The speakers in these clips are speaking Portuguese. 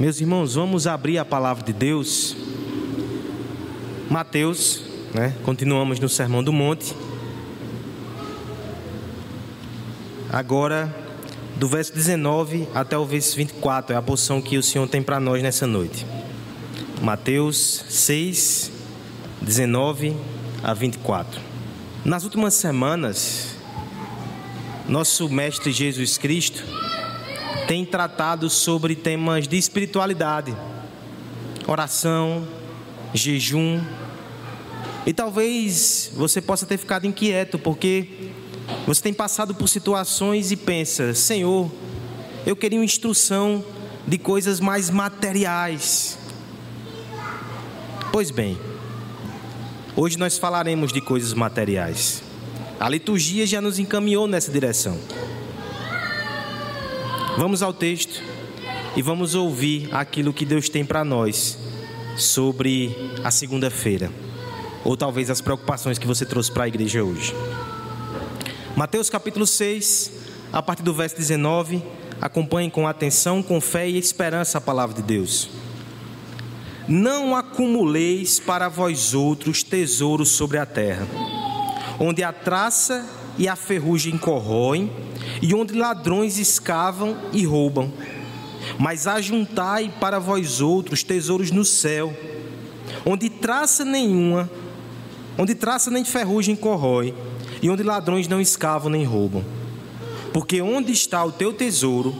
Meus irmãos, vamos abrir a palavra de Deus. Mateus, né? Continuamos no Sermão do Monte. Agora, do verso 19 até o verso 24, é a porção que o Senhor tem para nós nessa noite. Mateus 6, 19 a 24. Nas últimas semanas, nosso Mestre Jesus Cristo tem tratado sobre temas de espiritualidade, oração, jejum. E talvez você possa ter ficado inquieto porque você tem passado por situações e pensa: Senhor, eu queria uma instrução de coisas mais materiais. Pois bem, hoje nós falaremos de coisas materiais. A liturgia já nos encaminhou nessa direção. Vamos ao texto e vamos ouvir aquilo que Deus tem para nós sobre a segunda-feira, ou talvez as preocupações que você trouxe para a igreja hoje. Mateus capítulo 6, a partir do verso 19, acompanhem com atenção, com fé e esperança a palavra de Deus. Não acumuleis para vós outros tesouros sobre a terra, onde a traça e a ferrugem corroem, e onde ladrões escavam e roubam. Mas ajuntai para vós outros tesouros no céu, onde traça nenhuma, onde traça nem ferrugem corrói, e onde ladrões não escavam nem roubam. Porque onde está o teu tesouro,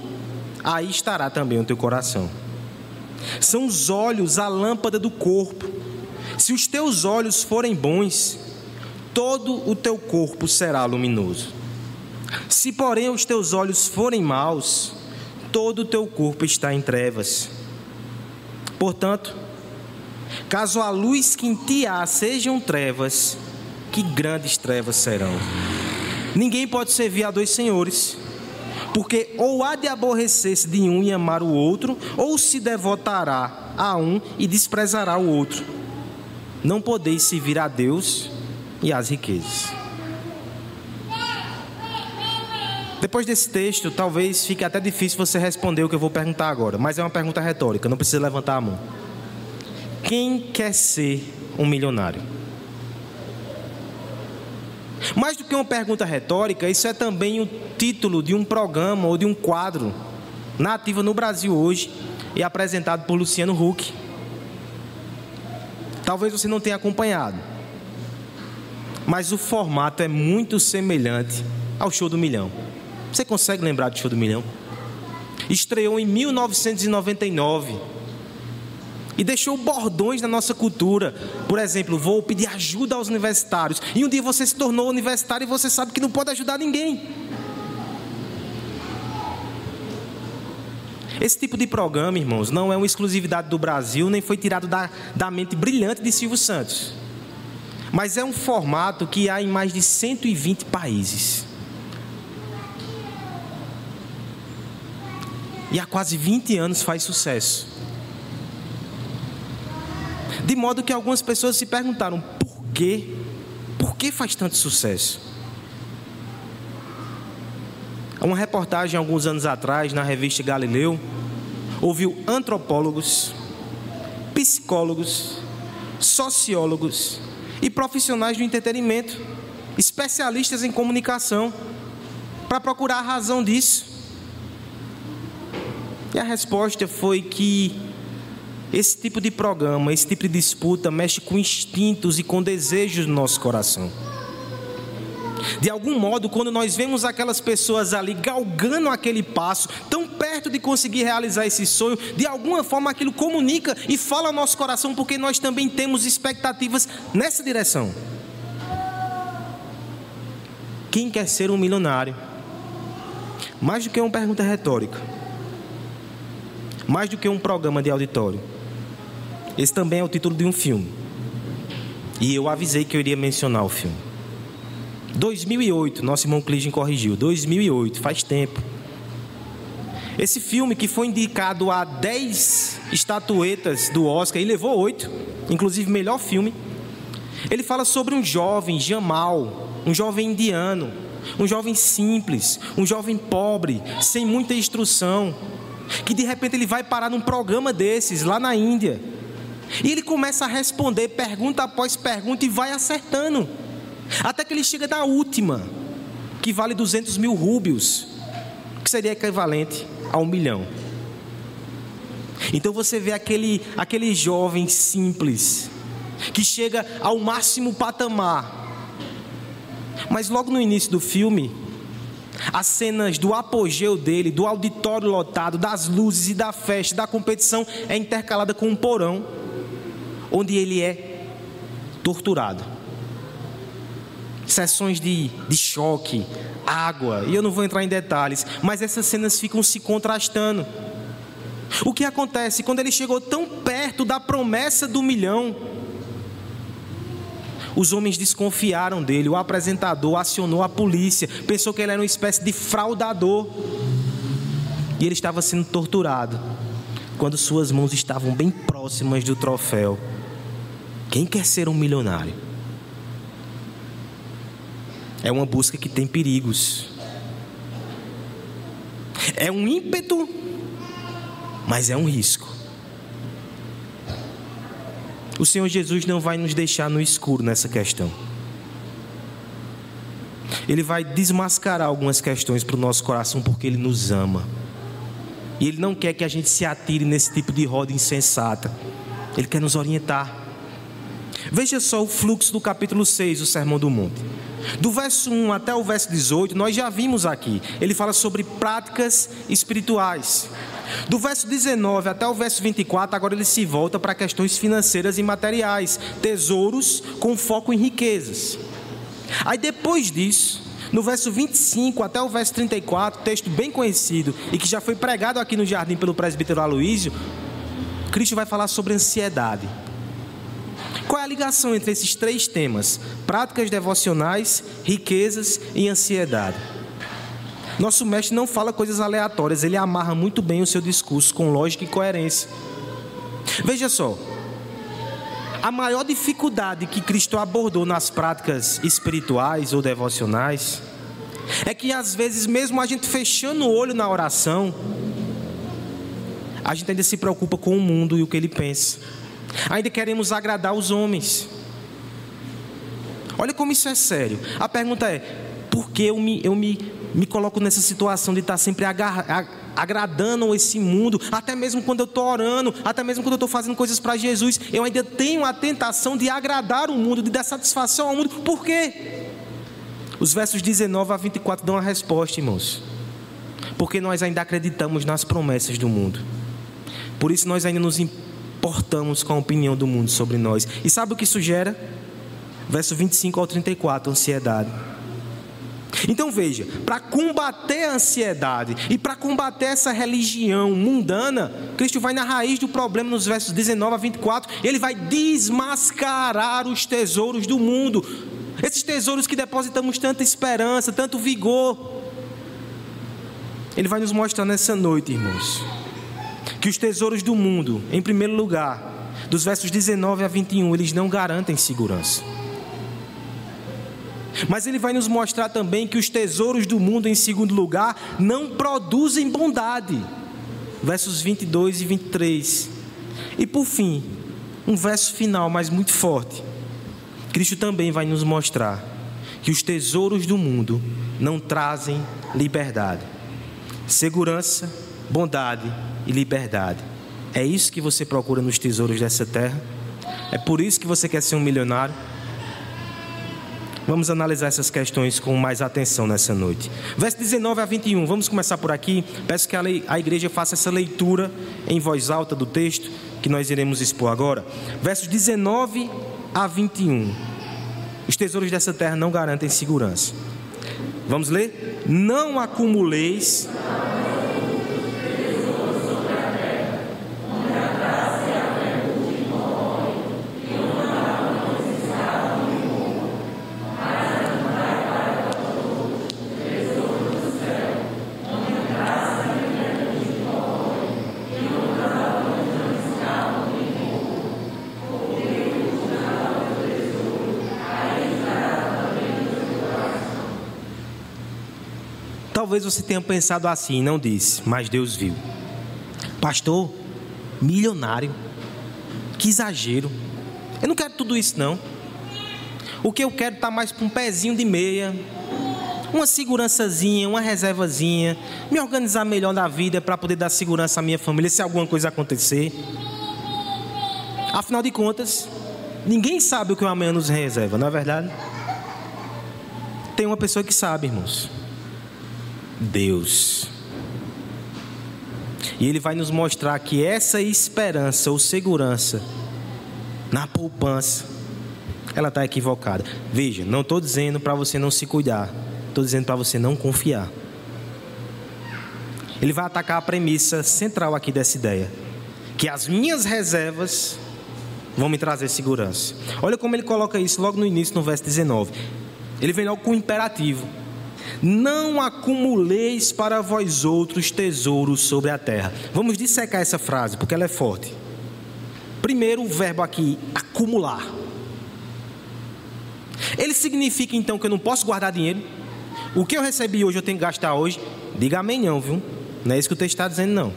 aí estará também o teu coração. São os olhos a lâmpada do corpo. Se os teus olhos forem bons, todo o teu corpo será luminoso. Se, porém, os teus olhos forem maus, todo o teu corpo está em trevas. Portanto, caso a luz que em ti há sejam trevas, que grandes trevas serão. Ninguém pode servir a dois senhores, porque ou há de aborrecer-se de um e amar o outro, ou se devotará a um e desprezará o outro. Não podeis servir a Deus e as riquezas. Depois desse texto, talvez fique até difícil você responder o que eu vou perguntar agora, mas é uma pergunta retórica, não precisa levantar a mão. Quem quer ser um milionário? Mais do que uma pergunta retórica, isso é também o título de um programa ou de um quadro na ativa no Brasil hoje e apresentado por Luciano Huck. Talvez você não tenha acompanhado mas o formato é muito semelhante ao Show do Milhão. Você consegue lembrar do Show do Milhão? Estreou em 1999 e deixou bordões na nossa cultura. Por exemplo, vou pedir ajuda aos universitários. E um dia você se tornou universitário e você sabe que não pode ajudar ninguém. Esse tipo de programa, irmãos, não é uma exclusividade do Brasil, nem foi tirado da, da mente brilhante de Silvio Santos mas é um formato que há em mais de 120 países. E há quase 20 anos faz sucesso. De modo que algumas pessoas se perguntaram por quê? Por que faz tanto sucesso? Uma reportagem alguns anos atrás na revista Galileu ouviu antropólogos, psicólogos, sociólogos, e profissionais do entretenimento, especialistas em comunicação, para procurar a razão disso. E a resposta foi que esse tipo de programa, esse tipo de disputa mexe com instintos e com desejos do nosso coração. De algum modo, quando nós vemos aquelas pessoas ali galgando aquele passo, tão perto de conseguir realizar esse sonho, de alguma forma aquilo comunica e fala ao nosso coração, porque nós também temos expectativas nessa direção. Quem quer ser um milionário? Mais do que uma pergunta retórica, mais do que um programa de auditório. Esse também é o título de um filme. E eu avisei que eu iria mencionar o filme. 2008, nosso irmão Cligem corrigiu. 2008, faz tempo. Esse filme que foi indicado a 10 estatuetas do Oscar e levou 8, inclusive melhor filme. Ele fala sobre um jovem, Jamal, um jovem indiano, um jovem simples, um jovem pobre, sem muita instrução, que de repente ele vai parar num programa desses lá na Índia. E ele começa a responder pergunta após pergunta e vai acertando. Até que ele chega na última, que vale 200 mil rúbios, que seria equivalente a um milhão. Então você vê aquele, aquele jovem simples, que chega ao máximo patamar. Mas logo no início do filme, as cenas do apogeu dele, do auditório lotado, das luzes e da festa, da competição, é intercalada com um porão, onde ele é torturado. Sessões de, de choque, água, e eu não vou entrar em detalhes, mas essas cenas ficam se contrastando. O que acontece quando ele chegou tão perto da promessa do milhão? Os homens desconfiaram dele, o apresentador acionou a polícia, pensou que ele era uma espécie de fraudador. E ele estava sendo torturado quando suas mãos estavam bem próximas do troféu. Quem quer ser um milionário? É uma busca que tem perigos. É um ímpeto, mas é um risco. O Senhor Jesus não vai nos deixar no escuro nessa questão. Ele vai desmascarar algumas questões para o nosso coração porque Ele nos ama. E Ele não quer que a gente se atire nesse tipo de roda insensata. Ele quer nos orientar. Veja só o fluxo do capítulo 6 do Sermão do Monte. Do verso 1 até o verso 18, nós já vimos aqui. Ele fala sobre práticas espirituais. Do verso 19 até o verso 24, agora ele se volta para questões financeiras e materiais, tesouros com foco em riquezas. Aí depois disso, no verso 25 até o verso 34, texto bem conhecido e que já foi pregado aqui no jardim pelo presbítero Aloísio, Cristo vai falar sobre ansiedade. Qual é a ligação entre esses três temas? Práticas devocionais, riquezas e ansiedade. Nosso mestre não fala coisas aleatórias, ele amarra muito bem o seu discurso com lógica e coerência. Veja só, a maior dificuldade que Cristo abordou nas práticas espirituais ou devocionais é que às vezes, mesmo a gente fechando o olho na oração, a gente ainda se preocupa com o mundo e o que ele pensa. Ainda queremos agradar os homens. Olha como isso é sério. A pergunta é: por que eu me, eu me me coloco nessa situação de estar sempre agradando esse mundo, até mesmo quando eu estou orando, até mesmo quando eu estou fazendo coisas para Jesus, eu ainda tenho a tentação de agradar o mundo, de dar satisfação ao mundo. Por quê? Os versos 19 a 24 dão a resposta, irmãos. Porque nós ainda acreditamos nas promessas do mundo. Por isso nós ainda nos importamos com a opinião do mundo sobre nós. E sabe o que isso gera? Verso 25 ao 34, ansiedade. Então veja, para combater a ansiedade e para combater essa religião mundana, Cristo vai na raiz do problema nos versos 19 a 24, ele vai desmascarar os tesouros do mundo. Esses tesouros que depositamos tanta esperança, tanto vigor. Ele vai nos mostrar nessa noite, irmãos, que os tesouros do mundo, em primeiro lugar, dos versos 19 a 21, eles não garantem segurança. Mas ele vai nos mostrar também que os tesouros do mundo, em segundo lugar, não produzem bondade. Versos 22 e 23. E por fim, um verso final, mas muito forte. Cristo também vai nos mostrar que os tesouros do mundo não trazem liberdade, segurança, bondade e liberdade. É isso que você procura nos tesouros dessa terra? É por isso que você quer ser um milionário? Vamos analisar essas questões com mais atenção nessa noite. Verso 19 a 21, vamos começar por aqui. Peço que a igreja faça essa leitura em voz alta do texto que nós iremos expor agora. Versos 19 a 21. Os tesouros dessa terra não garantem segurança. Vamos ler? Não acumuleis Talvez você tenha pensado assim, não disse, mas Deus viu. Pastor, milionário. Que exagero. Eu não quero tudo isso, não. O que eu quero está mais para um pezinho de meia, uma segurançazinha, uma reservazinha, me organizar melhor na vida para poder dar segurança à minha família se alguma coisa acontecer. Afinal de contas, ninguém sabe o que o amanhã nos reserva, não é verdade? Tem uma pessoa que sabe, irmãos. Deus. E Ele vai nos mostrar que essa esperança ou segurança na poupança, ela está equivocada. Veja, não estou dizendo para você não se cuidar, estou dizendo para você não confiar. Ele vai atacar a premissa central aqui dessa ideia: que as minhas reservas vão me trazer segurança. Olha como ele coloca isso logo no início, no verso 19. Ele vem logo com o imperativo: Não acumuleis para vós outros tesouros sobre a terra. Vamos dissecar essa frase, porque ela é forte. Primeiro, o verbo aqui, acumular. Ele significa então que eu não posso guardar dinheiro? O que eu recebi hoje eu tenho que gastar hoje? Diga amém, não, viu? Não é isso que o texto está dizendo, não.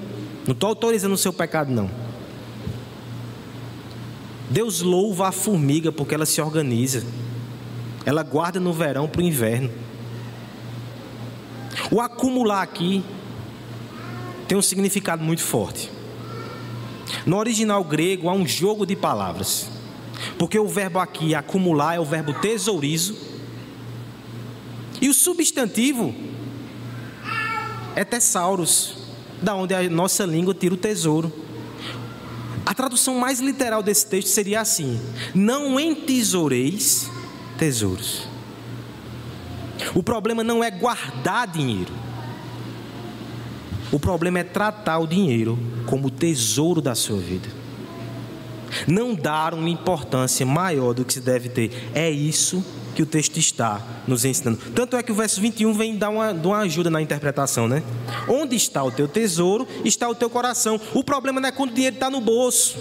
Não estou autorizando o seu pecado, não. Deus louva a formiga porque ela se organiza. Ela guarda no verão para o inverno. O acumular aqui tem um significado muito forte. No original grego há um jogo de palavras. Porque o verbo aqui, acumular, é o verbo tesourizo. E o substantivo é tesauros, da onde a nossa língua tira o tesouro. A tradução mais literal desse texto seria assim: Não entesoureis tesouros. O problema não é guardar dinheiro. O problema é tratar o dinheiro como tesouro da sua vida. Não dar uma importância maior do que se deve ter. É isso que o texto está nos ensinando. Tanto é que o verso 21 vem dar uma, uma ajuda na interpretação, né? Onde está o teu tesouro, está o teu coração. O problema não é quando o dinheiro está no bolso.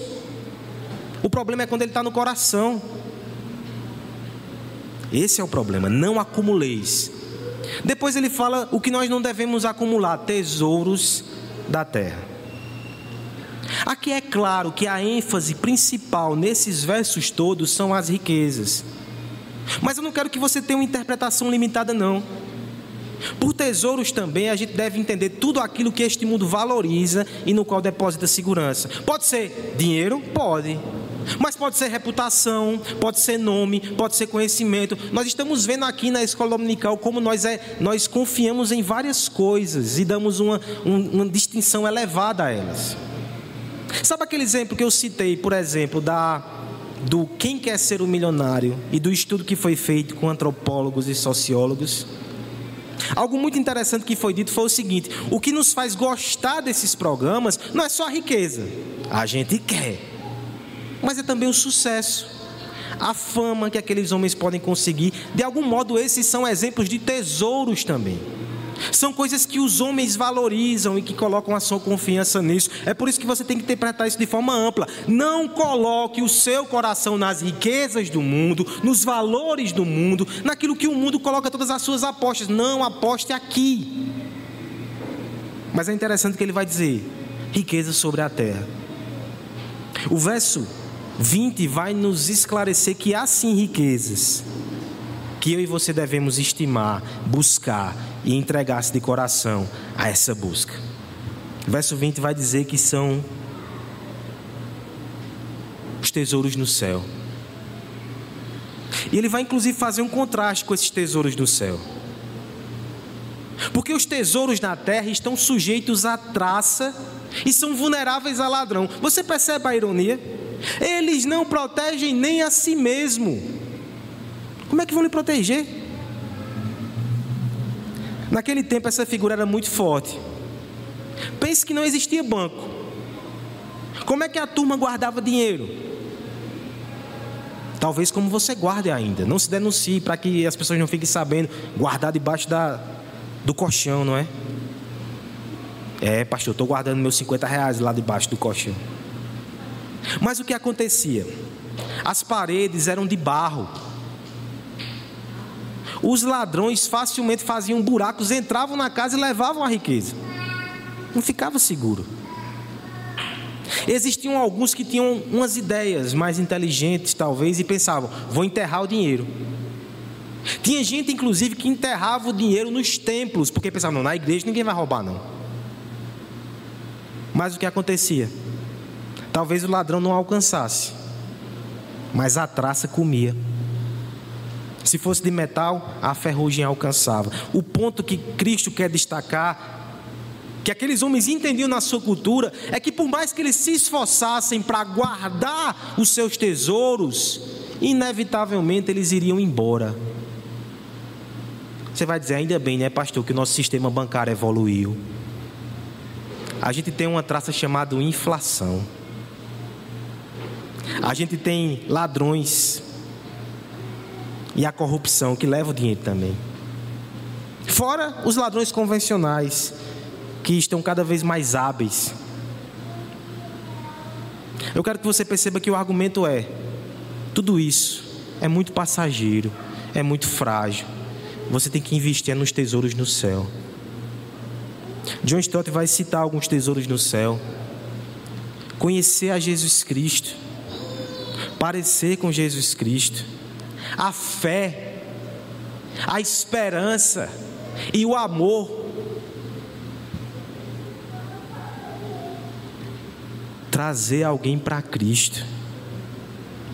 O problema é quando ele está no coração. Esse é o problema. Não acumuleis. Depois ele fala o que nós não devemos acumular: tesouros da terra. Aqui é claro que a ênfase principal nesses versos todos são as riquezas. Mas eu não quero que você tenha uma interpretação limitada, não. Por tesouros também a gente deve entender tudo aquilo que este mundo valoriza e no qual deposita segurança. Pode ser dinheiro? Pode. Mas pode ser reputação, pode ser nome, pode ser conhecimento. Nós estamos vendo aqui na escola dominical como nós, é, nós confiamos em várias coisas e damos uma, uma distinção elevada a elas. Sabe aquele exemplo que eu citei, por exemplo, da do Quem Quer Ser o Milionário e do estudo que foi feito com antropólogos e sociólogos. Algo muito interessante que foi dito foi o seguinte: o que nos faz gostar desses programas não é só a riqueza, a gente quer, mas é também o sucesso, a fama que aqueles homens podem conseguir. De algum modo, esses são exemplos de tesouros também. São coisas que os homens valorizam e que colocam a sua confiança nisso. É por isso que você tem que interpretar isso de forma ampla. Não coloque o seu coração nas riquezas do mundo, nos valores do mundo, naquilo que o mundo coloca todas as suas apostas. Não aposte aqui. Mas é interessante que ele vai dizer: riqueza sobre a terra. O verso 20 vai nos esclarecer que há sim riquezas que eu e você devemos estimar, buscar e entregar-se de coração a essa busca. Verso 20 vai dizer que são os tesouros no céu. E ele vai inclusive fazer um contraste com esses tesouros no céu. Porque os tesouros na terra estão sujeitos à traça e são vulneráveis a ladrão. Você percebe a ironia? Eles não protegem nem a si mesmo. Como é que vão lhe proteger? Naquele tempo essa figura era muito forte. Pense que não existia banco. Como é que a turma guardava dinheiro? Talvez como você guarde ainda. Não se denuncie para que as pessoas não fiquem sabendo. Guardar debaixo da, do colchão, não é? É, pastor, estou guardando meus 50 reais lá debaixo do colchão. Mas o que acontecia? As paredes eram de barro os ladrões facilmente faziam buracos, entravam na casa e levavam a riqueza. Não ficava seguro. Existiam alguns que tinham umas ideias mais inteligentes, talvez, e pensavam: vou enterrar o dinheiro. Tinha gente, inclusive, que enterrava o dinheiro nos templos, porque pensava: não, na igreja ninguém vai roubar, não. Mas o que acontecia? Talvez o ladrão não alcançasse, mas a traça comia. Se fosse de metal, a ferrugem alcançava. O ponto que Cristo quer destacar que aqueles homens entendiam na sua cultura é que por mais que eles se esforçassem para guardar os seus tesouros, inevitavelmente eles iriam embora. Você vai dizer, ainda bem, né, pastor, que o nosso sistema bancário evoluiu. A gente tem uma traça chamada inflação. A gente tem ladrões e a corrupção que leva o dinheiro também. Fora os ladrões convencionais que estão cada vez mais hábeis. Eu quero que você perceba que o argumento é: tudo isso é muito passageiro, é muito frágil você tem que investir nos tesouros no céu. John Stott vai citar alguns tesouros no céu. Conhecer a Jesus Cristo, parecer com Jesus Cristo, a fé, a esperança e o amor. Trazer alguém para Cristo.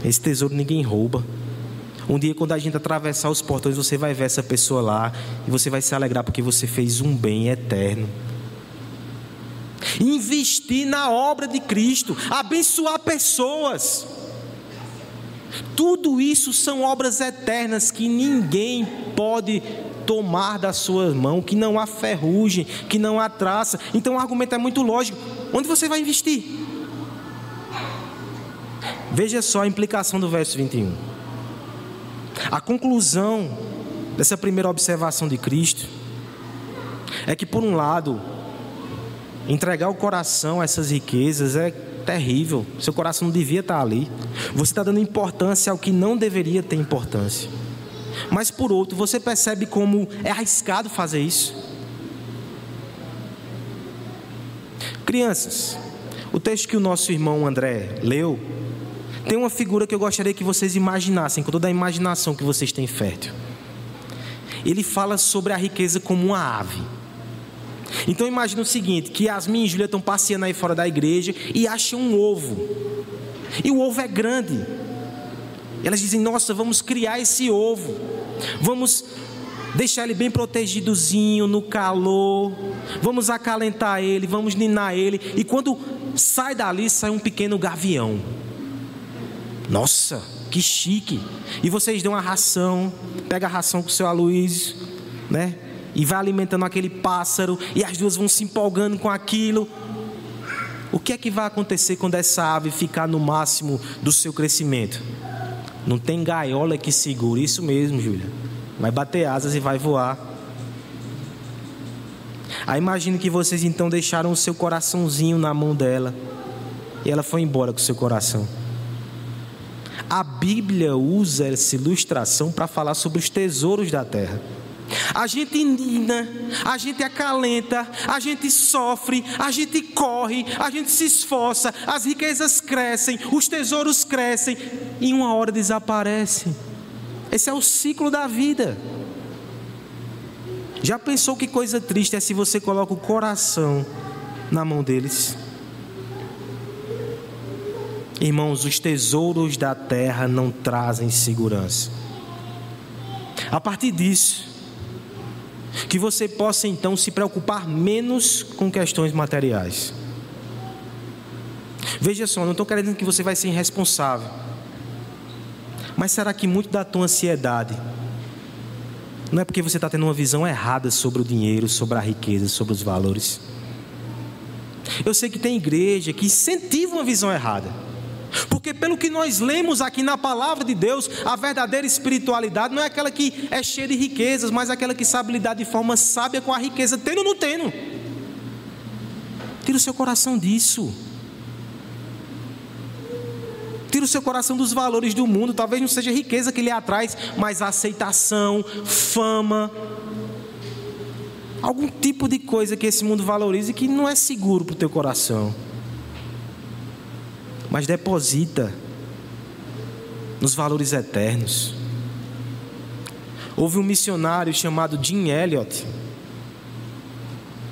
Esse tesouro ninguém rouba. Um dia, quando a gente atravessar os portões, você vai ver essa pessoa lá e você vai se alegrar porque você fez um bem eterno. Investir na obra de Cristo, abençoar pessoas. Tudo isso são obras eternas que ninguém pode tomar da sua mão, que não há ferrugem, que não há traça. Então o argumento é muito lógico. Onde você vai investir? Veja só a implicação do verso 21. A conclusão dessa primeira observação de Cristo é que, por um lado, entregar o coração a essas riquezas é terrível. Seu coração não devia estar ali. Você está dando importância ao que não deveria ter importância. Mas, por outro, você percebe como é arriscado fazer isso. Crianças, o texto que o nosso irmão André leu tem uma figura que eu gostaria que vocês imaginassem, com toda a imaginação que vocês têm fértil. Ele fala sobre a riqueza como uma ave. Então imagina o seguinte: que Yasmin e Júlia estão passeando aí fora da igreja e acham um ovo. E o ovo é grande. Elas dizem: Nossa, vamos criar esse ovo. Vamos deixar ele bem protegidozinho no calor. Vamos acalentar ele, vamos ninar ele. E quando sai dali, sai um pequeno gavião. Nossa, que chique. E vocês dão a ração, pega a ração com o seu Aloysio, né? E vai alimentando aquele pássaro, e as duas vão se empolgando com aquilo. O que é que vai acontecer quando essa ave ficar no máximo do seu crescimento? Não tem gaiola que segure, isso mesmo, Júlia. Vai bater asas e vai voar. Aí imagine que vocês então deixaram o seu coraçãozinho na mão dela. E ela foi embora com o seu coração. A Bíblia usa essa ilustração para falar sobre os tesouros da terra. A gente indigna, a gente acalenta, a gente sofre, a gente corre, a gente se esforça, as riquezas crescem, os tesouros crescem e uma hora desaparecem. Esse é o ciclo da vida. Já pensou que coisa triste é se você coloca o coração na mão deles? Irmãos, os tesouros da terra não trazem segurança. A partir disso, que você possa então se preocupar menos com questões materiais. Veja só, não estou querendo que você vai ser irresponsável. Mas será que muito da tua ansiedade não é porque você está tendo uma visão errada sobre o dinheiro, sobre a riqueza, sobre os valores? Eu sei que tem igreja que incentiva uma visão errada. Porque, pelo que nós lemos aqui na palavra de Deus, a verdadeira espiritualidade não é aquela que é cheia de riquezas, mas aquela que sabe lidar de forma sábia com a riqueza, tendo ou não tendo. Tira o seu coração disso. Tira o seu coração dos valores do mundo. Talvez não seja riqueza que lhe atrás, mas aceitação, fama, algum tipo de coisa que esse mundo valorize que não é seguro para o teu coração. Mas deposita nos valores eternos. Houve um missionário chamado Jim Elliot,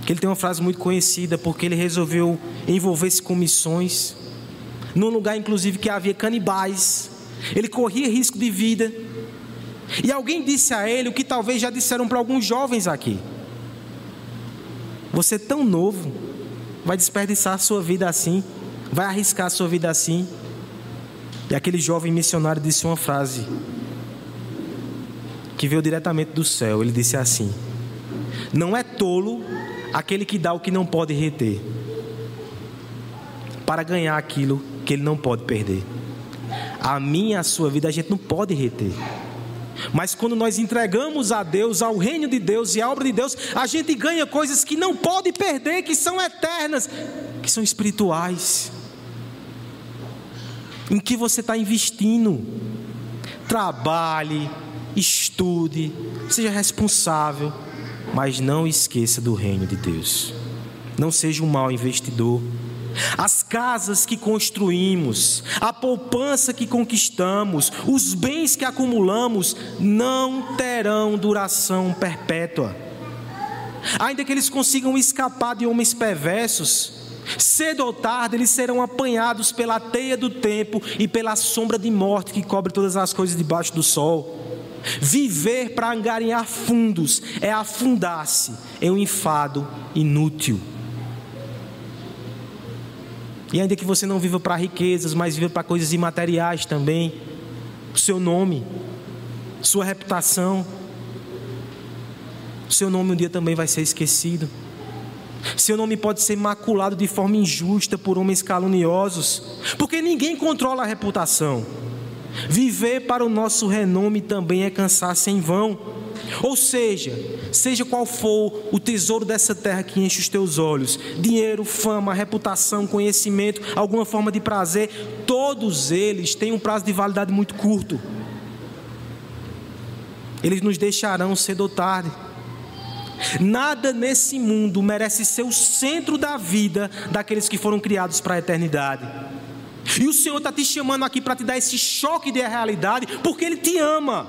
que ele tem uma frase muito conhecida porque ele resolveu envolver-se com missões, num lugar inclusive que havia canibais. Ele corria risco de vida. E alguém disse a ele o que talvez já disseram para alguns jovens aqui: Você é tão novo, vai desperdiçar a sua vida assim, vai arriscar a sua vida assim. E aquele jovem missionário disse uma frase que veio diretamente do céu. Ele disse assim: Não é tolo aquele que dá o que não pode reter, para ganhar aquilo que ele não pode perder. A minha a sua vida a gente não pode reter. Mas quando nós entregamos a Deus, ao reino de Deus e à obra de Deus, a gente ganha coisas que não pode perder, que são eternas, que são espirituais. Em que você está investindo? Trabalhe, estude, seja responsável, mas não esqueça do reino de Deus. Não seja um mau investidor. As casas que construímos, a poupança que conquistamos, os bens que acumulamos não terão duração perpétua. Ainda que eles consigam escapar de homens perversos, cedo ou tarde eles serão apanhados pela teia do tempo e pela sombra de morte que cobre todas as coisas debaixo do sol. Viver para angariar fundos é afundar-se em um enfado inútil. E ainda que você não viva para riquezas, mas viva para coisas imateriais também, o seu nome, sua reputação, o seu nome um dia também vai ser esquecido. Seu nome pode ser maculado de forma injusta por homens caluniosos, porque ninguém controla a reputação. Viver para o nosso renome também é cansar-se em vão. Ou seja, seja qual for o tesouro dessa terra que enche os teus olhos dinheiro, fama, reputação, conhecimento, alguma forma de prazer todos eles têm um prazo de validade muito curto. Eles nos deixarão cedo ou tarde. Nada nesse mundo merece ser o centro da vida daqueles que foram criados para a eternidade. E o Senhor está te chamando aqui para te dar esse choque de realidade, porque Ele te ama.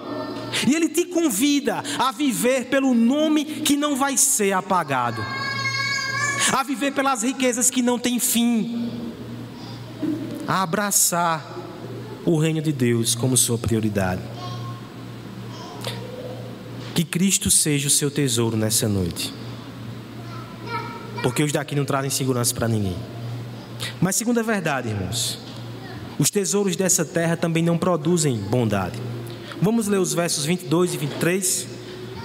E Ele te convida a viver pelo nome que não vai ser apagado, a viver pelas riquezas que não têm fim, a abraçar o reino de Deus como sua prioridade. Que Cristo seja o seu tesouro nessa noite, porque os daqui não trazem segurança para ninguém. Mas, segunda verdade, irmãos, os tesouros dessa terra também não produzem bondade. Vamos ler os versos 22 e 23.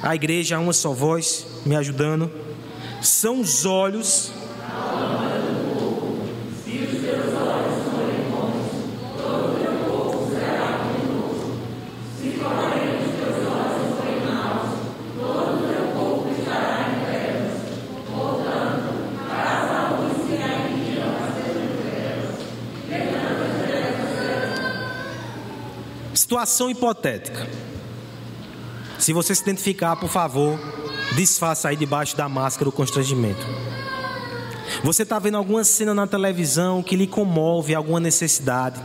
A igreja, uma só voz, me ajudando. São os olhos Situação hipotética. Se você se identificar, por favor, desfaça aí debaixo da máscara o constrangimento. Você está vendo alguma cena na televisão que lhe comove, alguma necessidade.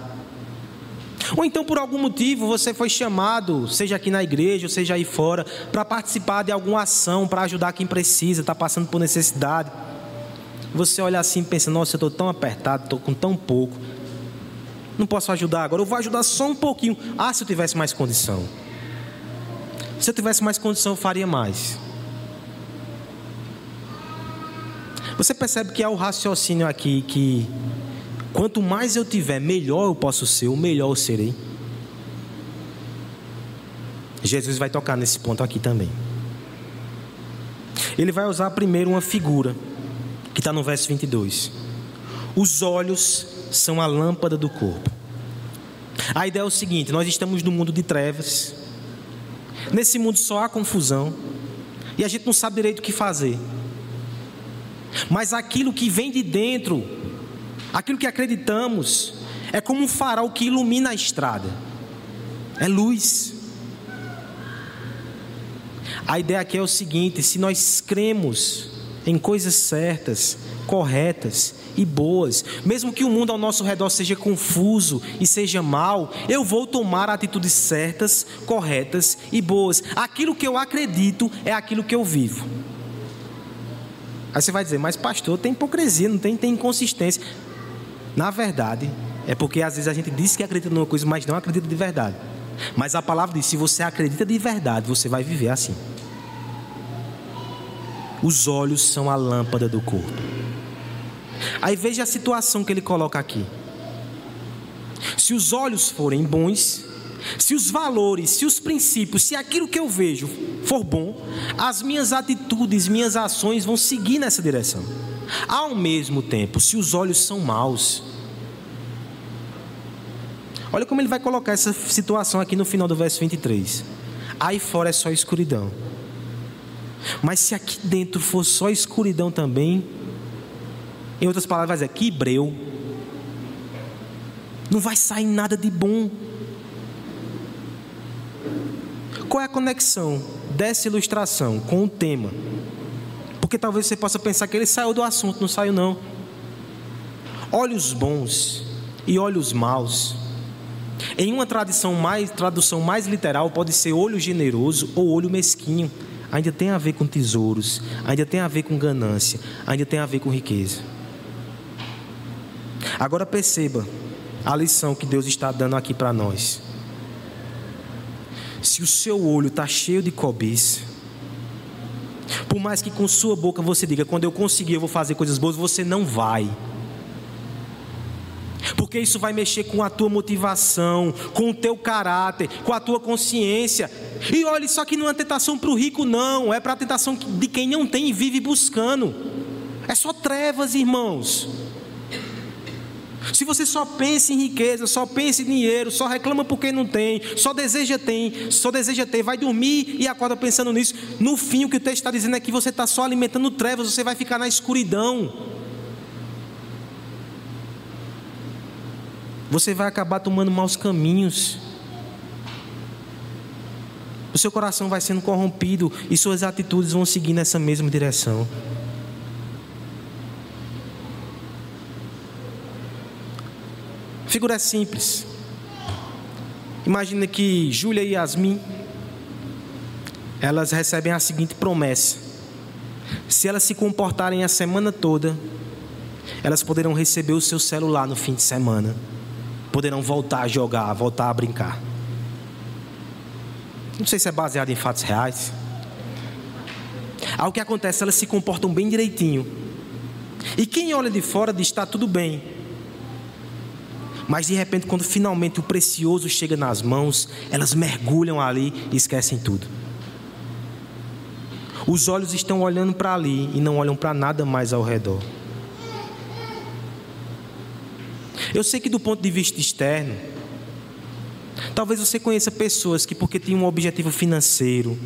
Ou então, por algum motivo, você foi chamado, seja aqui na igreja, ou seja aí fora, para participar de alguma ação, para ajudar quem precisa, está passando por necessidade. Você olha assim e pensa: nossa, eu estou tão apertado, estou com tão pouco não posso ajudar agora, eu vou ajudar só um pouquinho. Ah, se eu tivesse mais condição. Se eu tivesse mais condição, eu faria mais. Você percebe que há o raciocínio aqui que quanto mais eu tiver, melhor eu posso ser, o melhor eu serei. Jesus vai tocar nesse ponto aqui também. Ele vai usar primeiro uma figura, que está no verso 22. Os olhos são a lâmpada do corpo. A ideia é o seguinte: nós estamos no mundo de trevas. Nesse mundo só há confusão. E a gente não sabe direito o que fazer. Mas aquilo que vem de dentro, aquilo que acreditamos, é como um farol que ilumina a estrada. É luz. A ideia aqui é o seguinte: se nós cremos em coisas certas, corretas e boas. Mesmo que o mundo ao nosso redor seja confuso e seja mal, eu vou tomar atitudes certas, corretas e boas. Aquilo que eu acredito é aquilo que eu vivo. Aí você vai dizer, mas pastor, tem hipocrisia, não tem, tem inconsistência. Na verdade, é porque às vezes a gente diz que acredita numa coisa, mas não acredita de verdade. Mas a palavra diz: se você acredita de verdade, você vai viver assim. Os olhos são a lâmpada do corpo. Aí veja a situação que ele coloca aqui. Se os olhos forem bons, se os valores, se os princípios, se aquilo que eu vejo for bom, as minhas atitudes, minhas ações vão seguir nessa direção. Ao mesmo tempo, se os olhos são maus, olha como ele vai colocar essa situação aqui no final do verso 23. Aí fora é só escuridão. Mas se aqui dentro for só escuridão também, em outras palavras, dizer que breu, não vai sair nada de bom. Qual é a conexão dessa ilustração com o tema? Porque talvez você possa pensar que ele saiu do assunto, não saiu não. Olhos bons e olhos maus. Em uma tradição mais, tradução mais literal, pode ser olho generoso ou olho mesquinho ainda tem a ver com tesouros, ainda tem a ver com ganância, ainda tem a ver com riqueza. Agora perceba a lição que Deus está dando aqui para nós. Se o seu olho está cheio de cobiça, por mais que com sua boca você diga, quando eu conseguir eu vou fazer coisas boas, você não vai porque isso vai mexer com a tua motivação, com o teu caráter, com a tua consciência. E olha, isso aqui não é tentação para o rico, não, é para a tentação de quem não tem e vive buscando. É só trevas, irmãos. Se você só pensa em riqueza, só pensa em dinheiro, só reclama porque não tem, só deseja ter, só deseja ter, vai dormir e acorda pensando nisso. No fim, o que o texto está dizendo é que você está só alimentando trevas, você vai ficar na escuridão. você vai acabar tomando maus caminhos. O seu coração vai sendo corrompido e suas atitudes vão seguir nessa mesma direção. Figura simples. Imagina que Júlia e Yasmin elas recebem a seguinte promessa: se elas se comportarem a semana toda, elas poderão receber o seu celular no fim de semana poderão voltar a jogar, voltar a brincar. Não sei se é baseado em fatos reais. Ao que acontece, elas se comportam bem direitinho. E quem olha de fora diz: está tudo bem. Mas de repente, quando finalmente o precioso chega nas mãos, elas mergulham ali e esquecem tudo. Os olhos estão olhando para ali e não olham para nada mais ao redor. Eu sei que do ponto de vista externo, talvez você conheça pessoas que, porque tinham um objetivo financeiro,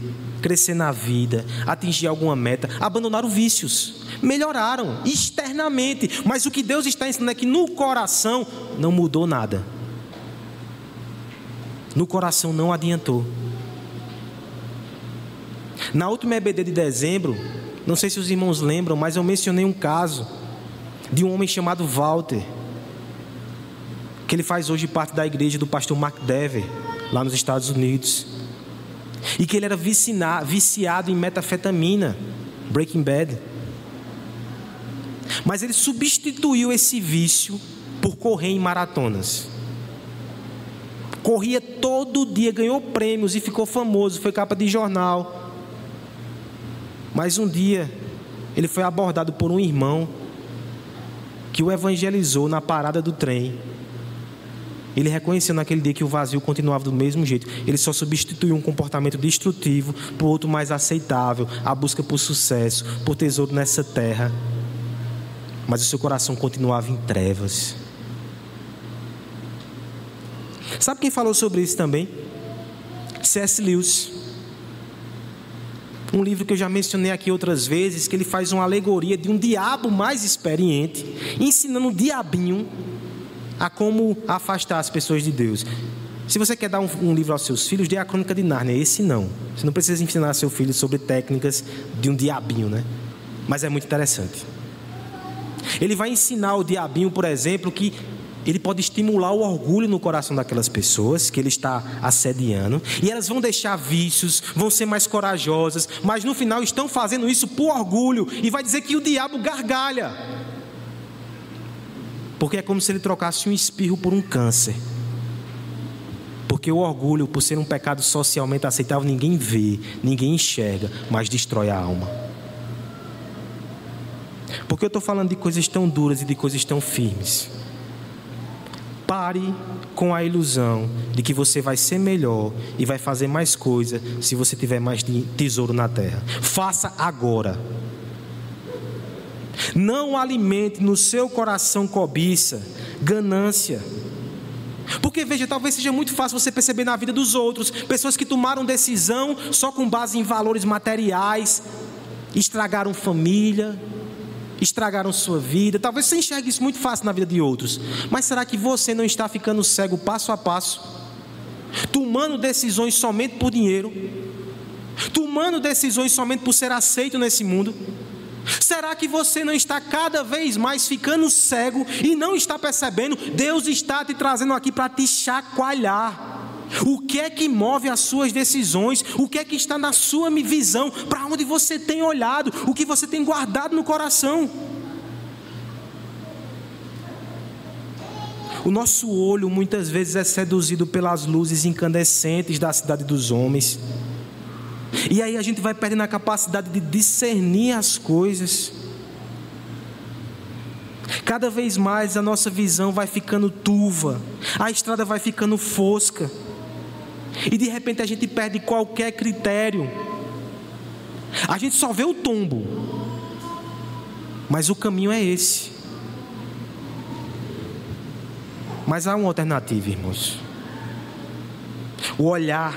crescer na vida, atingir alguma meta, abandonaram vícios, melhoraram externamente, mas o que Deus está ensinando é que no coração não mudou nada. No coração não adiantou. Na última EBD de dezembro, não sei se os irmãos lembram, mas eu mencionei um caso de um homem chamado Walter que ele faz hoje parte da igreja do pastor Mark Dever, lá nos Estados Unidos. E que ele era viciado em metafetamina, Breaking Bad. Mas ele substituiu esse vício por correr em maratonas. Corria todo dia, ganhou prêmios e ficou famoso, foi capa de jornal. Mas um dia ele foi abordado por um irmão que o evangelizou na parada do trem ele reconheceu naquele dia que o vazio continuava do mesmo jeito. Ele só substituiu um comportamento destrutivo por outro mais aceitável, a busca por sucesso, por tesouro nessa terra. Mas o seu coração continuava em trevas. Sabe quem falou sobre isso também? C.S. Lewis. Um livro que eu já mencionei aqui outras vezes, que ele faz uma alegoria de um diabo mais experiente, ensinando o diabinho a como afastar as pessoas de Deus. Se você quer dar um, um, livro aos seus filhos, dê a crônica de Nárnia. Esse não. Você não precisa ensinar seu filho sobre técnicas de um diabinho, né? Mas é muito interessante. Ele vai ensinar o diabinho, por exemplo, que ele pode estimular o orgulho no coração daquelas pessoas que ele está assediando, e elas vão deixar vícios, vão ser mais corajosas, mas no final estão fazendo isso por orgulho, e vai dizer que o diabo gargalha, porque é como se ele trocasse um espirro por um câncer. Porque o orgulho, por ser um pecado socialmente aceitável, ninguém vê, ninguém enxerga, mas destrói a alma. Porque eu estou falando de coisas tão duras e de coisas tão firmes. Pare com a ilusão de que você vai ser melhor e vai fazer mais coisa se você tiver mais tesouro na terra. Faça agora. Não alimente no seu coração cobiça, ganância. Porque veja, talvez seja muito fácil você perceber na vida dos outros, pessoas que tomaram decisão só com base em valores materiais, estragaram família, estragaram sua vida. Talvez você enxergue isso muito fácil na vida de outros. Mas será que você não está ficando cego passo a passo? Tomando decisões somente por dinheiro? Tomando decisões somente por ser aceito nesse mundo? Será que você não está cada vez mais ficando cego e não está percebendo? Deus está te trazendo aqui para te chacoalhar. O que é que move as suas decisões? O que é que está na sua visão? Para onde você tem olhado? O que você tem guardado no coração? O nosso olho muitas vezes é seduzido pelas luzes incandescentes da cidade dos homens. E aí a gente vai perdendo a capacidade de discernir as coisas. Cada vez mais a nossa visão vai ficando turva, a estrada vai ficando fosca. E de repente a gente perde qualquer critério. A gente só vê o tombo. Mas o caminho é esse. Mas há uma alternativa, irmãos. O olhar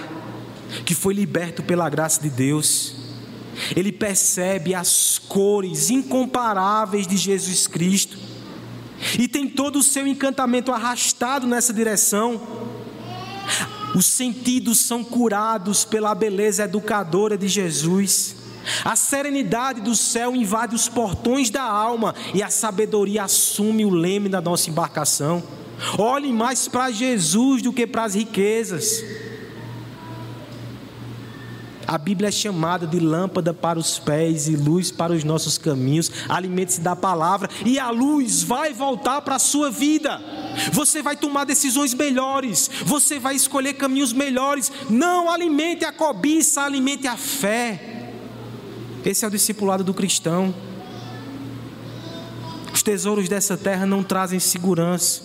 que foi liberto pela graça de Deus, ele percebe as cores incomparáveis de Jesus Cristo e tem todo o seu encantamento arrastado nessa direção. Os sentidos são curados pela beleza educadora de Jesus. A serenidade do céu invade os portões da alma e a sabedoria assume o leme da nossa embarcação. Olhe mais para Jesus do que para as riquezas. A Bíblia é chamada de lâmpada para os pés e luz para os nossos caminhos. Alimente-se da palavra e a luz vai voltar para a sua vida. Você vai tomar decisões melhores, você vai escolher caminhos melhores. Não alimente a cobiça, alimente a fé. Esse é o discipulado do cristão. Os tesouros dessa terra não trazem segurança.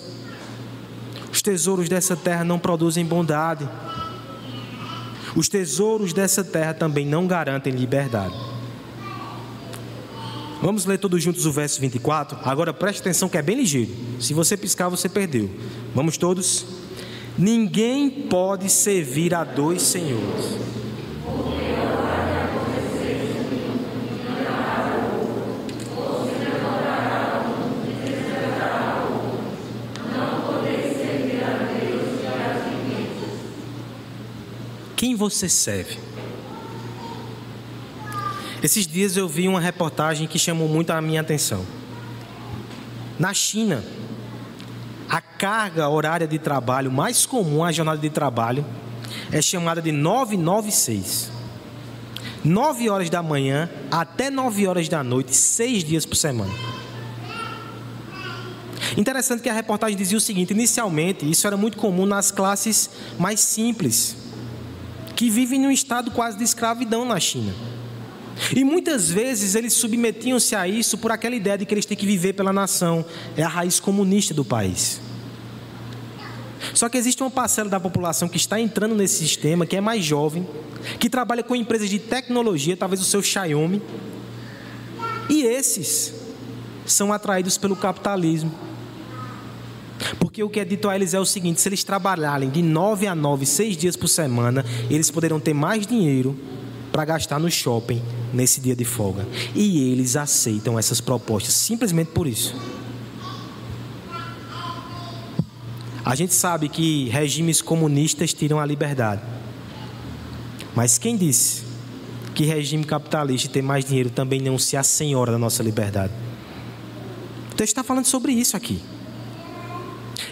Os tesouros dessa terra não produzem bondade. Os tesouros dessa terra também não garantem liberdade. Vamos ler todos juntos o verso 24? Agora preste atenção que é bem ligeiro. Se você piscar, você perdeu. Vamos todos? Ninguém pode servir a dois senhores. Quem você serve? Esses dias eu vi uma reportagem que chamou muito a minha atenção. Na China, a carga horária de trabalho mais comum, a jornada de trabalho, é chamada de 996. 9 horas da manhã até 9 horas da noite, seis dias por semana. Interessante que a reportagem dizia o seguinte: inicialmente, isso era muito comum nas classes mais simples, que vivem num estado quase de escravidão na China. E muitas vezes eles submetiam-se a isso por aquela ideia de que eles têm que viver pela nação, é a raiz comunista do país. Só que existe uma parcela da população que está entrando nesse sistema, que é mais jovem, que trabalha com empresas de tecnologia, talvez o seu Xiaomi. E esses são atraídos pelo capitalismo porque o que é dito a eles é o seguinte: se eles trabalharem de nove a nove, seis dias por semana, eles poderão ter mais dinheiro para gastar no shopping nesse dia de folga. E eles aceitam essas propostas simplesmente por isso. A gente sabe que regimes comunistas tiram a liberdade. Mas quem disse que regime capitalista ter mais dinheiro também não se assenhora da nossa liberdade? texto está falando sobre isso aqui.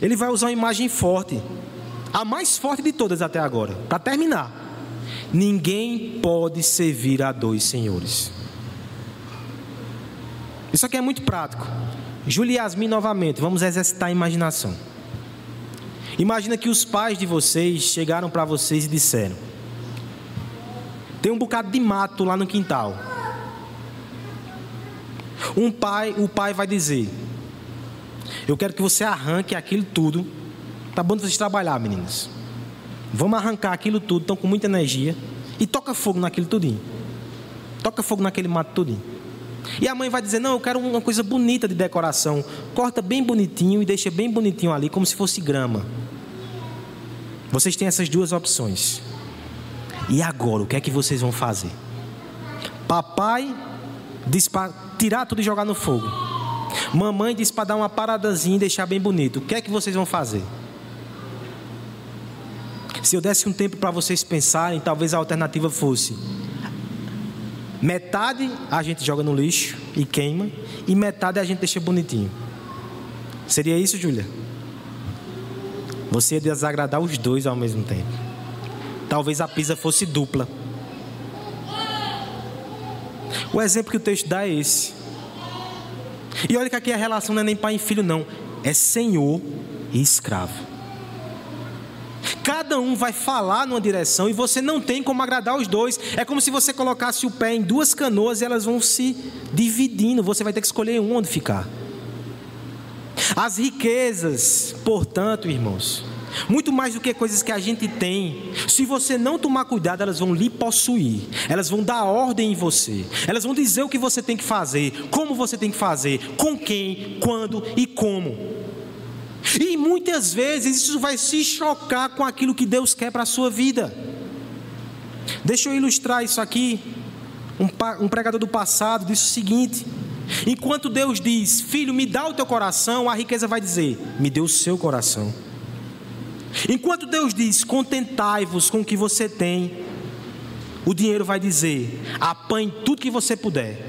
Ele vai usar uma imagem forte, a mais forte de todas até agora, para terminar. Ninguém pode servir a dois senhores. Isso aqui é muito prático. Júlia Yasmin novamente, vamos exercitar a imaginação. Imagina que os pais de vocês chegaram para vocês e disseram: Tem um bocado de mato lá no quintal. Um pai, o pai vai dizer: Eu quero que você arranque aquilo tudo. Tá bom de vocês trabalhar, meninas. Vamos arrancar aquilo tudo, estão com muita energia. E toca fogo naquilo tudinho. Toca fogo naquele mato tudinho. E a mãe vai dizer: Não, eu quero uma coisa bonita de decoração. Corta bem bonitinho e deixa bem bonitinho ali, como se fosse grama. Vocês têm essas duas opções. E agora, o que é que vocês vão fazer? Papai diz para tirar tudo e jogar no fogo. Mamãe diz para dar uma paradazinha e deixar bem bonito. O que é que vocês vão fazer? Se eu desse um tempo para vocês pensarem, talvez a alternativa fosse: metade a gente joga no lixo e queima, e metade a gente deixa bonitinho. Seria isso, Júlia? Você ia desagradar os dois ao mesmo tempo. Talvez a pizza fosse dupla. O exemplo que o texto dá é esse. E olha que aqui a relação não é nem pai e filho, não. É senhor e escravo. Cada um vai falar numa direção e você não tem como agradar os dois. É como se você colocasse o pé em duas canoas e elas vão se dividindo. Você vai ter que escolher onde ficar. As riquezas, portanto, irmãos, muito mais do que coisas que a gente tem, se você não tomar cuidado, elas vão lhe possuir, elas vão dar ordem em você, elas vão dizer o que você tem que fazer, como você tem que fazer, com quem, quando e como. E muitas vezes isso vai se chocar com aquilo que Deus quer para a sua vida. Deixa eu ilustrar isso aqui. Um, pregador do passado disse o seguinte: Enquanto Deus diz, filho, me dá o teu coração, a riqueza vai dizer, me dê o seu coração. Enquanto Deus diz, contentai-vos com o que você tem, o dinheiro vai dizer, apanhe tudo que você puder.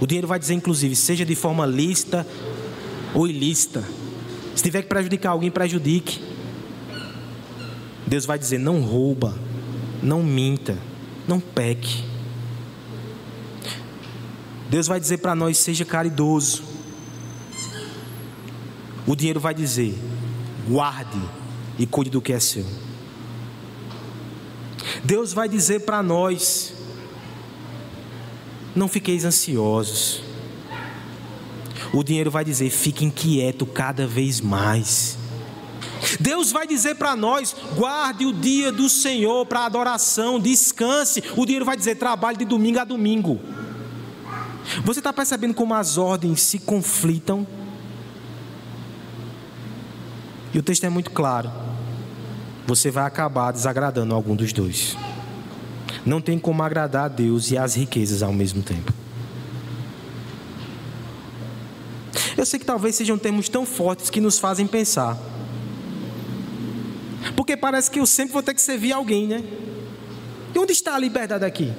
O dinheiro vai dizer, inclusive, seja de forma lícita ou ilícita. Se tiver que prejudicar alguém, prejudique. Deus vai dizer: não rouba, não minta, não peque. Deus vai dizer para nós: seja caridoso. O dinheiro vai dizer: guarde e cuide do que é seu. Deus vai dizer para nós: não fiqueis ansiosos. O dinheiro vai dizer: fique inquieto cada vez mais. Deus vai dizer para nós: guarde o dia do Senhor para adoração, descanse. O dinheiro vai dizer: trabalhe de domingo a domingo. Você está percebendo como as ordens se conflitam? E o texto é muito claro. Você vai acabar desagradando algum dos dois. Não tem como agradar a Deus e as riquezas ao mesmo tempo. Eu sei que talvez sejam termos tão fortes que nos fazem pensar. Porque parece que eu sempre vou ter que servir alguém, né? E onde está a liberdade aqui?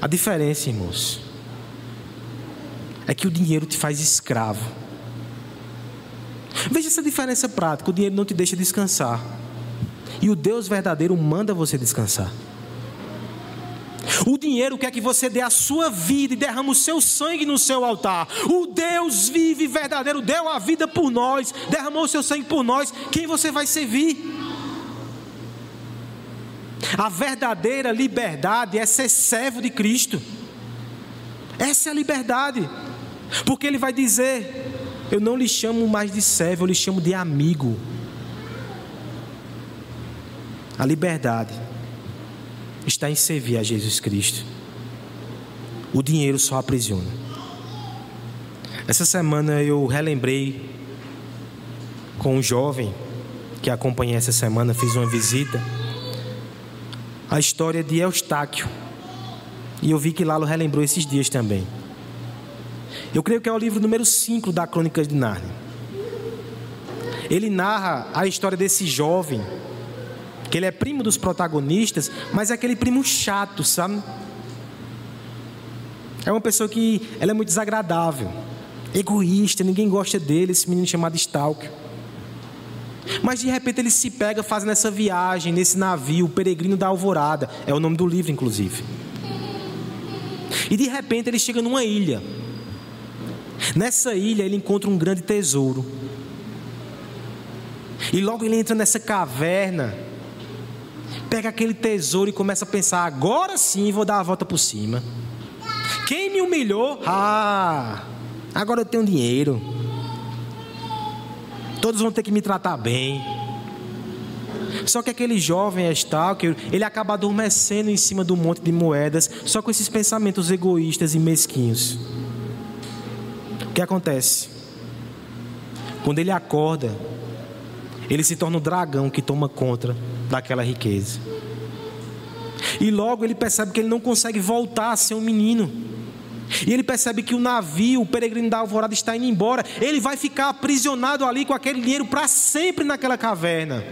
A diferença, irmãos, é que o dinheiro te faz escravo. Veja essa diferença prática: o dinheiro não te deixa descansar, e o Deus verdadeiro manda você descansar. O dinheiro quer que você dê a sua vida e derrame o seu sangue no seu altar. O Deus vive verdadeiro deu a vida por nós, derramou o seu sangue por nós. Quem você vai servir? A verdadeira liberdade é ser servo de Cristo. Essa é a liberdade. Porque ele vai dizer: Eu não lhe chamo mais de servo, eu lhe chamo de amigo. A liberdade está em servir a Jesus Cristo. O dinheiro só aprisiona. Essa semana eu relembrei com um jovem que acompanhei essa semana, fiz uma visita a história de Eustáquio. E eu vi que Lalo relembrou esses dias também. Eu creio que é o livro número 5 da Crônicas de Nárnia. Ele narra a história desse jovem, que ele é primo dos protagonistas, mas é aquele primo chato, sabe? É uma pessoa que ela é muito desagradável, egoísta, ninguém gosta dele, esse menino chamado Stalker. Mas de repente ele se pega fazendo essa viagem nesse navio, o Peregrino da Alvorada, é o nome do livro, inclusive. E de repente ele chega numa ilha. Nessa ilha ele encontra um grande tesouro. E logo ele entra nessa caverna, pega aquele tesouro e começa a pensar: agora sim vou dar a volta por cima. Quem me humilhou? Ah, agora eu tenho dinheiro. Todos vão ter que me tratar bem. Só que aquele jovem Stalker, ele acaba adormecendo em cima do monte de moedas, só com esses pensamentos egoístas e mesquinhos. O que acontece? Quando ele acorda, ele se torna o dragão que toma conta daquela riqueza. E logo ele percebe que ele não consegue voltar a ser um menino. E ele percebe que o navio, o peregrino da alvorada está indo embora. Ele vai ficar aprisionado ali com aquele dinheiro para sempre naquela caverna.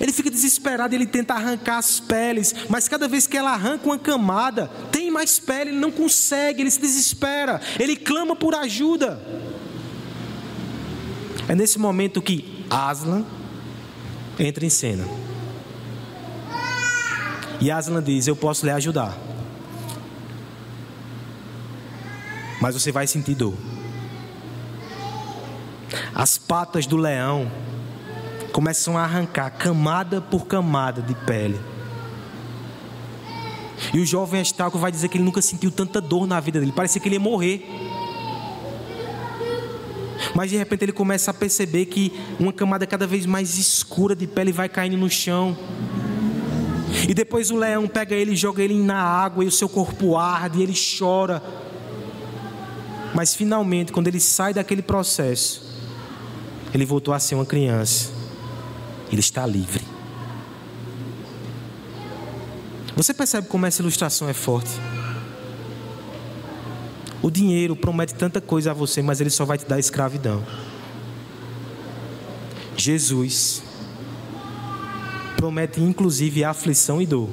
Ele fica desesperado, ele tenta arrancar as peles, mas cada vez que ela arranca uma camada, mais pele, ele não consegue, ele se desespera, ele clama por ajuda. É nesse momento que Aslan entra em cena. E Aslan diz: Eu posso lhe ajudar. Mas você vai sentir dor. As patas do leão começam a arrancar camada por camada de pele. E o jovem Estalco vai dizer que ele nunca sentiu tanta dor na vida dele, parecia que ele ia morrer. Mas de repente ele começa a perceber que uma camada cada vez mais escura de pele vai caindo no chão. E depois o leão pega ele e joga ele na água e o seu corpo arde e ele chora. Mas finalmente, quando ele sai daquele processo, ele voltou a ser uma criança. Ele está livre. Você percebe como essa ilustração é forte? O dinheiro promete tanta coisa a você, mas ele só vai te dar escravidão. Jesus promete inclusive aflição e dor.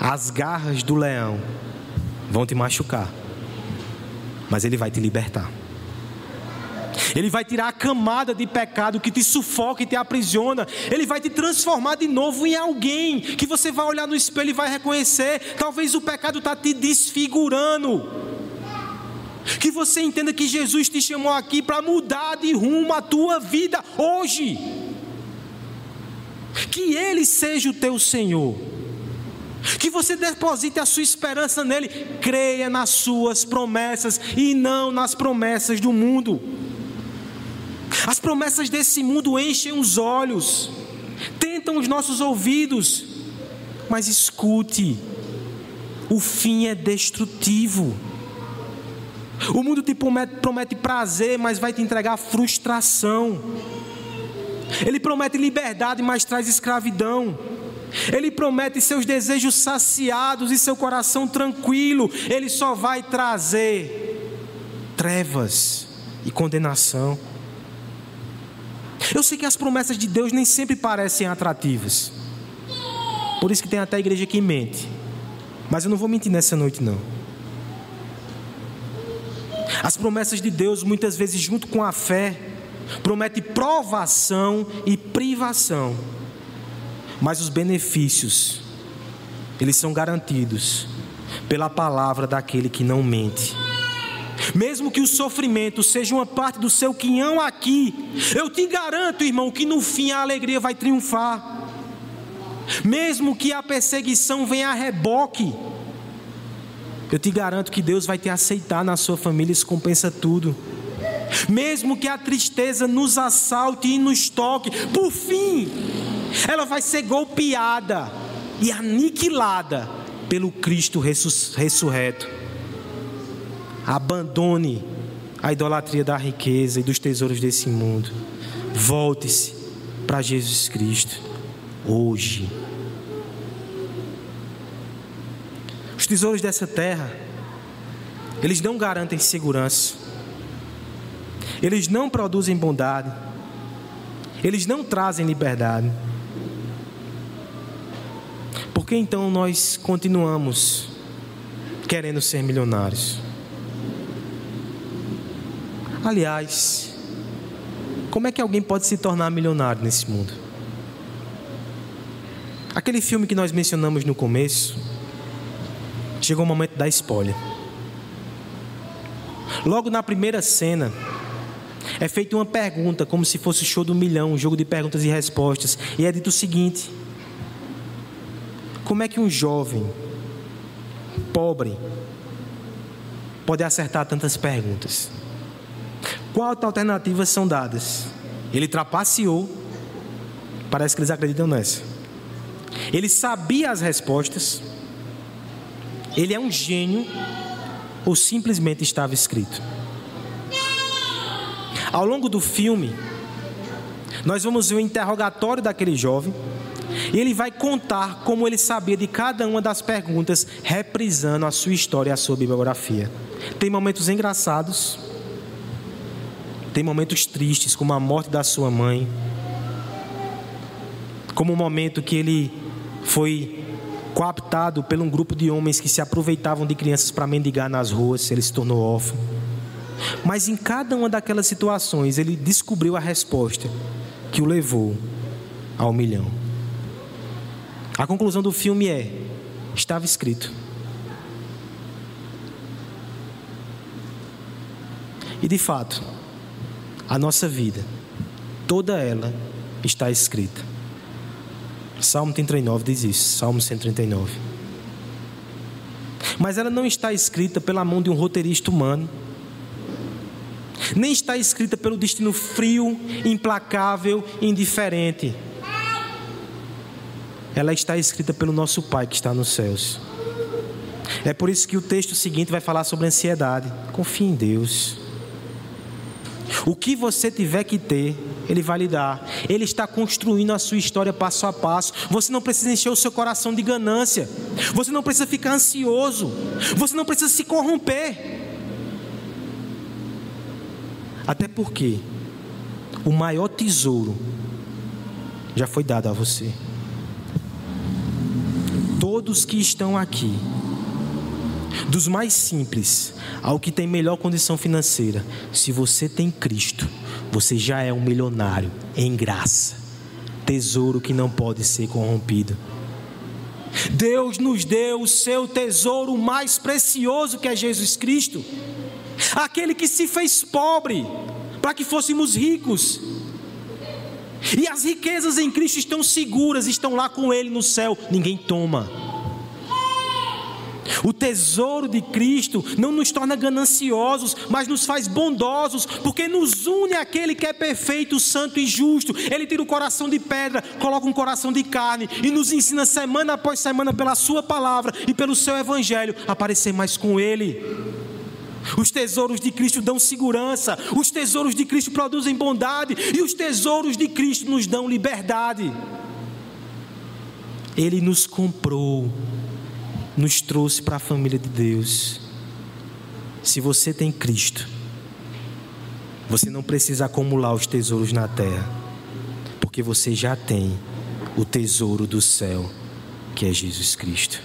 As garras do leão vão te machucar, mas ele vai te libertar. Ele vai tirar a camada de pecado que te sufoca e te aprisiona. Ele vai te transformar de novo em alguém que você vai olhar no espelho e vai reconhecer. Talvez o pecado está te desfigurando. Que você entenda que Jesus te chamou aqui para mudar de rumo a tua vida hoje. Que Ele seja o teu Senhor. Que você deposite a sua esperança nele. Creia nas suas promessas e não nas promessas do mundo. As promessas desse mundo enchem os olhos, tentam os nossos ouvidos, mas escute: o fim é destrutivo. O mundo te promete, promete prazer, mas vai te entregar frustração. Ele promete liberdade, mas traz escravidão. Ele promete seus desejos saciados e seu coração tranquilo. Ele só vai trazer trevas e condenação. Eu sei que as promessas de Deus nem sempre parecem atrativas. Por isso que tem até a igreja que mente. Mas eu não vou mentir nessa noite, não. As promessas de Deus, muitas vezes, junto com a fé, promete provação e privação. Mas os benefícios, eles são garantidos pela palavra daquele que não mente. Mesmo que o sofrimento seja uma parte do seu quinhão aqui, eu te garanto, irmão, que no fim a alegria vai triunfar. Mesmo que a perseguição venha a reboque, eu te garanto que Deus vai te aceitar na sua família, isso compensa tudo. Mesmo que a tristeza nos assalte e nos toque, por fim, ela vai ser golpeada e aniquilada pelo Cristo ressurreto. Abandone a idolatria da riqueza e dos tesouros desse mundo. Volte-se para Jesus Cristo hoje. Os tesouros dessa terra, eles não garantem segurança. Eles não produzem bondade. Eles não trazem liberdade. Por que então nós continuamos querendo ser milionários. Aliás, como é que alguém pode se tornar milionário nesse mundo? Aquele filme que nós mencionamos no começo, chegou o momento da spoiler. Logo na primeira cena, é feita uma pergunta, como se fosse o show do milhão, um jogo de perguntas e respostas, e é dito o seguinte: Como é que um jovem pobre pode acertar tantas perguntas? Quais alternativas são dadas? Ele trapaceou, parece que eles acreditam nessa. Ele sabia as respostas, ele é um gênio, ou simplesmente estava escrito? Ao longo do filme, nós vamos ver o interrogatório daquele jovem, e ele vai contar como ele sabia de cada uma das perguntas, reprisando a sua história e a sua bibliografia. Tem momentos engraçados, tem momentos tristes, como a morte da sua mãe, como o momento que ele foi coaptado por um grupo de homens que se aproveitavam de crianças para mendigar nas ruas, ele se tornou órfão. Mas em cada uma daquelas situações, ele descobriu a resposta que o levou ao milhão. A conclusão do filme é: estava escrito. E de fato, a nossa vida, toda ela está escrita. Salmo 39 diz isso, Salmo 139. Mas ela não está escrita pela mão de um roteirista humano, nem está escrita pelo destino frio, implacável, indiferente. Ela está escrita pelo nosso Pai que está nos céus. É por isso que o texto seguinte vai falar sobre ansiedade. Confie em Deus. O que você tiver que ter, Ele vai lhe dar. Ele está construindo a sua história passo a passo. Você não precisa encher o seu coração de ganância. Você não precisa ficar ansioso. Você não precisa se corromper. Até porque o maior tesouro já foi dado a você. Todos que estão aqui dos mais simples ao que tem melhor condição financeira, se você tem Cristo, você já é um milionário em graça, tesouro que não pode ser corrompido. Deus nos deu o seu tesouro mais precioso que é Jesus Cristo, aquele que se fez pobre para que fôssemos ricos. E as riquezas em Cristo estão seguras, estão lá com Ele no céu, ninguém toma. O tesouro de Cristo não nos torna gananciosos, mas nos faz bondosos, porque nos une àquele que é perfeito, santo e justo. Ele tira o coração de pedra, coloca um coração de carne e nos ensina semana após semana pela Sua palavra e pelo Seu Evangelho a parecer mais com Ele. Os tesouros de Cristo dão segurança, os tesouros de Cristo produzem bondade e os tesouros de Cristo nos dão liberdade. Ele nos comprou nos trouxe para a família de Deus. Se você tem Cristo, você não precisa acumular os tesouros na terra, porque você já tem o tesouro do céu, que é Jesus Cristo.